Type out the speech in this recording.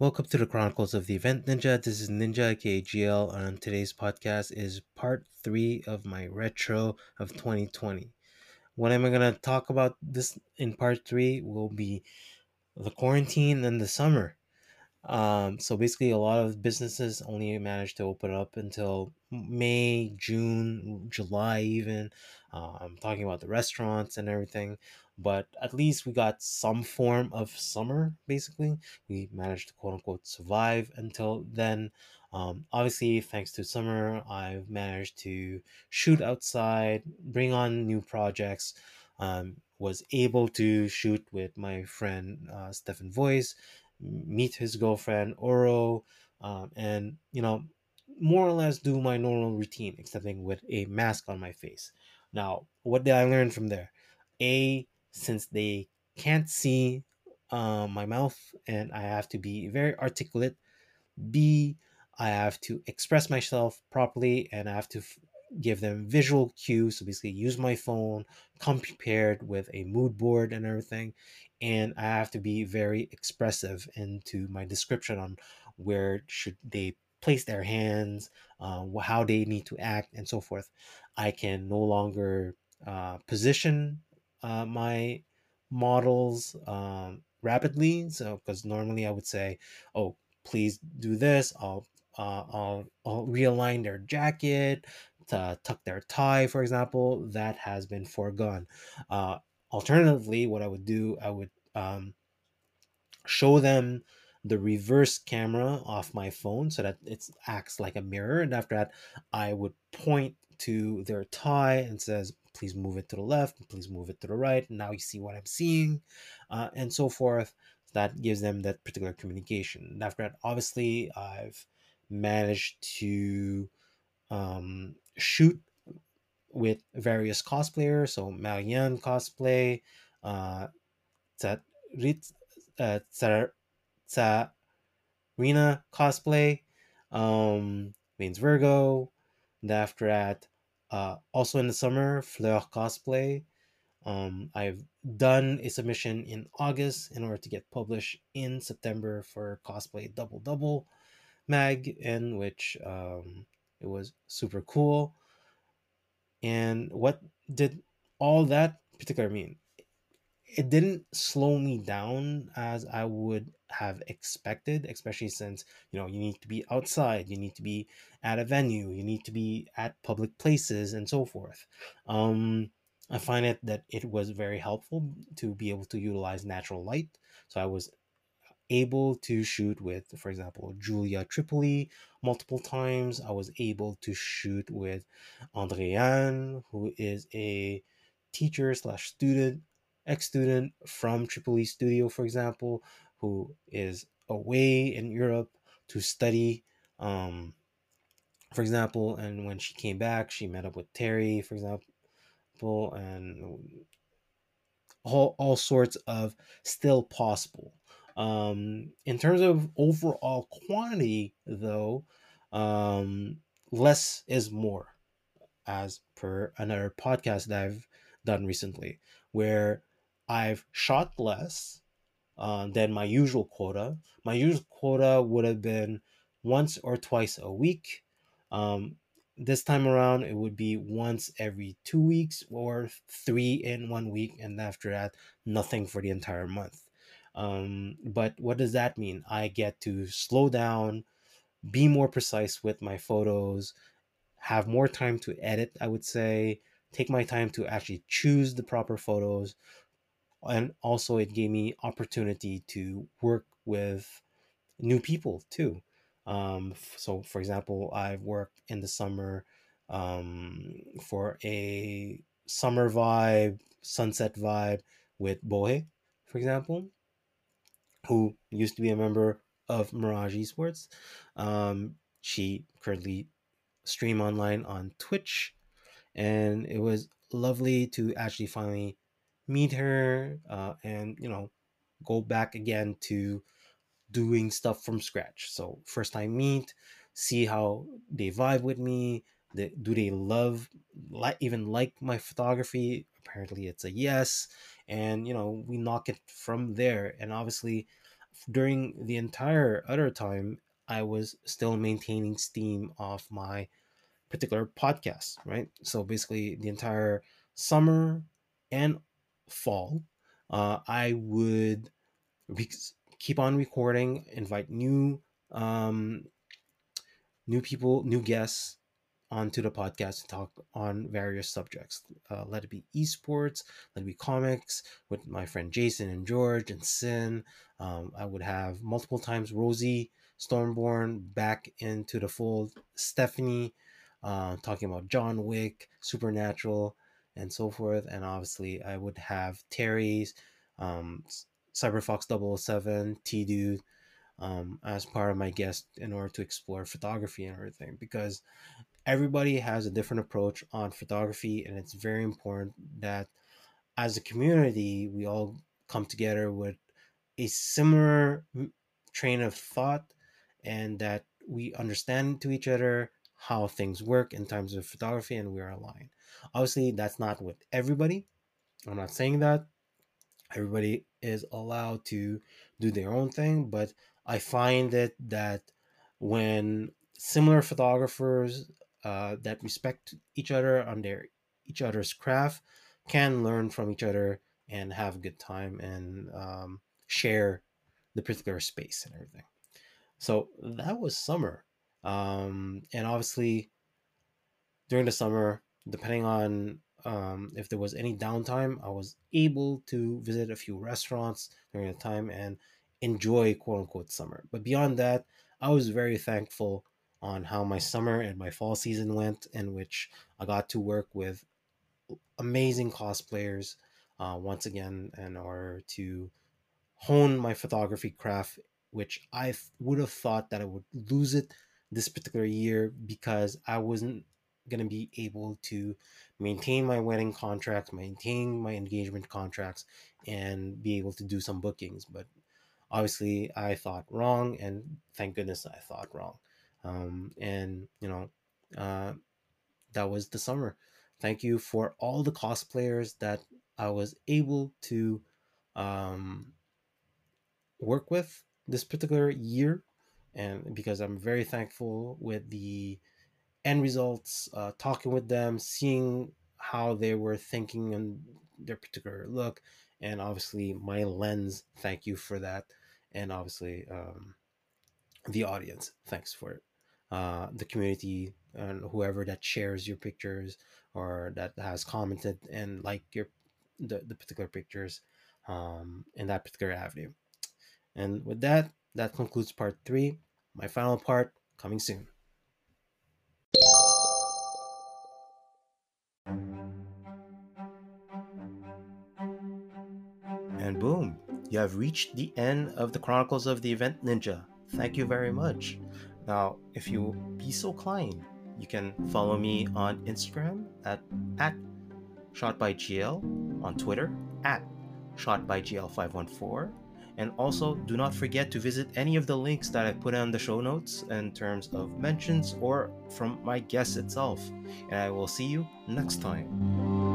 Welcome to the Chronicles of the Event Ninja. This is Ninja KGL, and today's podcast is part three of my retro of 2020. What am I going to talk about this in part three will be the quarantine and the summer. Um, so basically, a lot of businesses only managed to open up until May, June, July, even. Uh, I'm talking about the restaurants and everything, but at least we got some form of summer. Basically, we managed to quote unquote survive until then. Um, obviously, thanks to summer, I've managed to shoot outside, bring on new projects. Um, was able to shoot with my friend uh, Stefan Voice meet his girlfriend Oro, um, and you know, more or less do my normal routine, excepting with a mask on my face. Now, what did I learn from there? A, since they can't see uh, my mouth and I have to be very articulate. B, I have to express myself properly and I have to f- give them visual cues. So basically, use my phone, come prepared with a mood board and everything. And I have to be very expressive into my description on where should they place their hands, uh, how they need to act, and so forth. I can no longer uh, position uh, my models um, rapidly. So, because normally I would say, "Oh, please do this." I'll uh, I'll, I'll realign their jacket, to tuck their tie, for example, that has been foregone. Uh, alternatively, what I would do, I would um, show them the reverse camera off my phone so that it acts like a mirror. And after that, I would point to their tie and says, please move it to the left, please move it to the right. Now you see what I'm seeing, uh, and so forth. That gives them that particular communication. And after that, obviously, I've managed to um, shoot with various cosplayers. So Marianne cosplay, uh, uh, Tsarina cosplay, um, Virgo. And after that, uh, also in the summer, Fleur cosplay. Um, I've done a submission in August in order to get published in September for cosplay double double mag, in which um, it was super cool. And what did all that particular mean? It didn't slow me down as I would have expected, especially since you know you need to be outside, you need to be at a venue, you need to be at public places, and so forth. Um, I find it that it was very helpful to be able to utilize natural light. So I was able to shoot with, for example, Julia Tripoli multiple times. I was able to shoot with Andréane, who is a teacher slash student, ex student from Tripoli Studio, for example, who is away in Europe to study. Um, for example, and when she came back, she met up with Terry, for example, and all, all sorts of still possible um, in terms of overall quantity, though, um, less is more, as per another podcast that I've done recently, where I've shot less uh, than my usual quota. My usual quota would have been once or twice a week. Um, this time around, it would be once every two weeks or three in one week, and after that, nothing for the entire month. Um, but what does that mean? I get to slow down, be more precise with my photos, have more time to edit, I would say, take my time to actually choose the proper photos. And also, it gave me opportunity to work with new people too. Um, so, for example, I've worked in the summer um, for a summer vibe, sunset vibe with Bohe, for example who used to be a member of Mirage Esports. Um, she currently stream online on Twitch, and it was lovely to actually finally meet her uh, and you know go back again to doing stuff from scratch. So first time meet, see how they vibe with me. Do they love like even like my photography? Apparently, it's a yes, and you know we knock it from there. And obviously, during the entire other time, I was still maintaining steam of my particular podcast, right? So basically, the entire summer and fall, uh, I would re- keep on recording, invite new um, new people, new guests onto the podcast to talk on various subjects. Uh, let it be esports, let it be comics with my friend Jason and George and Sin. Um, I would have multiple times Rosie Stormborn back into the fold, Stephanie uh, talking about John Wick, Supernatural, and so forth. And obviously, I would have Terry's um, Cyberfox 007, T Dude. Um, as part of my guest in order to explore photography and everything because everybody has a different approach on photography and it's very important that as a community we all come together with a similar train of thought and that we understand to each other how things work in terms of photography and we are aligned obviously that's not with everybody. I'm not saying that. Everybody is allowed to do their own thing but i find it that when similar photographers uh, that respect each other on their each other's craft can learn from each other and have a good time and um, share the particular space and everything. So that was summer, um, and obviously during the summer, depending on um, if there was any downtime, I was able to visit a few restaurants during the time and enjoy quote unquote summer. But beyond that, I was very thankful on how my summer and my fall season went, in which I got to work with amazing cosplayers uh, once again in order to hone my photography craft, which I would have thought that I would lose it this particular year because I wasn't going to be able to maintain my wedding contracts, maintain my engagement contracts, and be able to do some bookings. But obviously, I thought wrong, and thank goodness I thought wrong. Um, and you know, uh, that was the summer. Thank you for all the cosplayers that I was able to um, work with this particular year, and because I'm very thankful with the end results, uh, talking with them, seeing how they were thinking and their particular look, and obviously my lens. Thank you for that, and obviously um, the audience. Thanks for it uh, the community and whoever that shares your pictures or that has commented and like your the, the particular pictures um, in that particular avenue. And with that, that concludes part three. My final part coming soon. And boom, you have reached the end of the Chronicles of the Event Ninja. Thank you very much. Now, if you be so kind, you can follow me on Instagram at, at ShotByGL, on Twitter at ShotByGL514, and also do not forget to visit any of the links that I put on the show notes in terms of mentions or from my guest itself. And I will see you next time.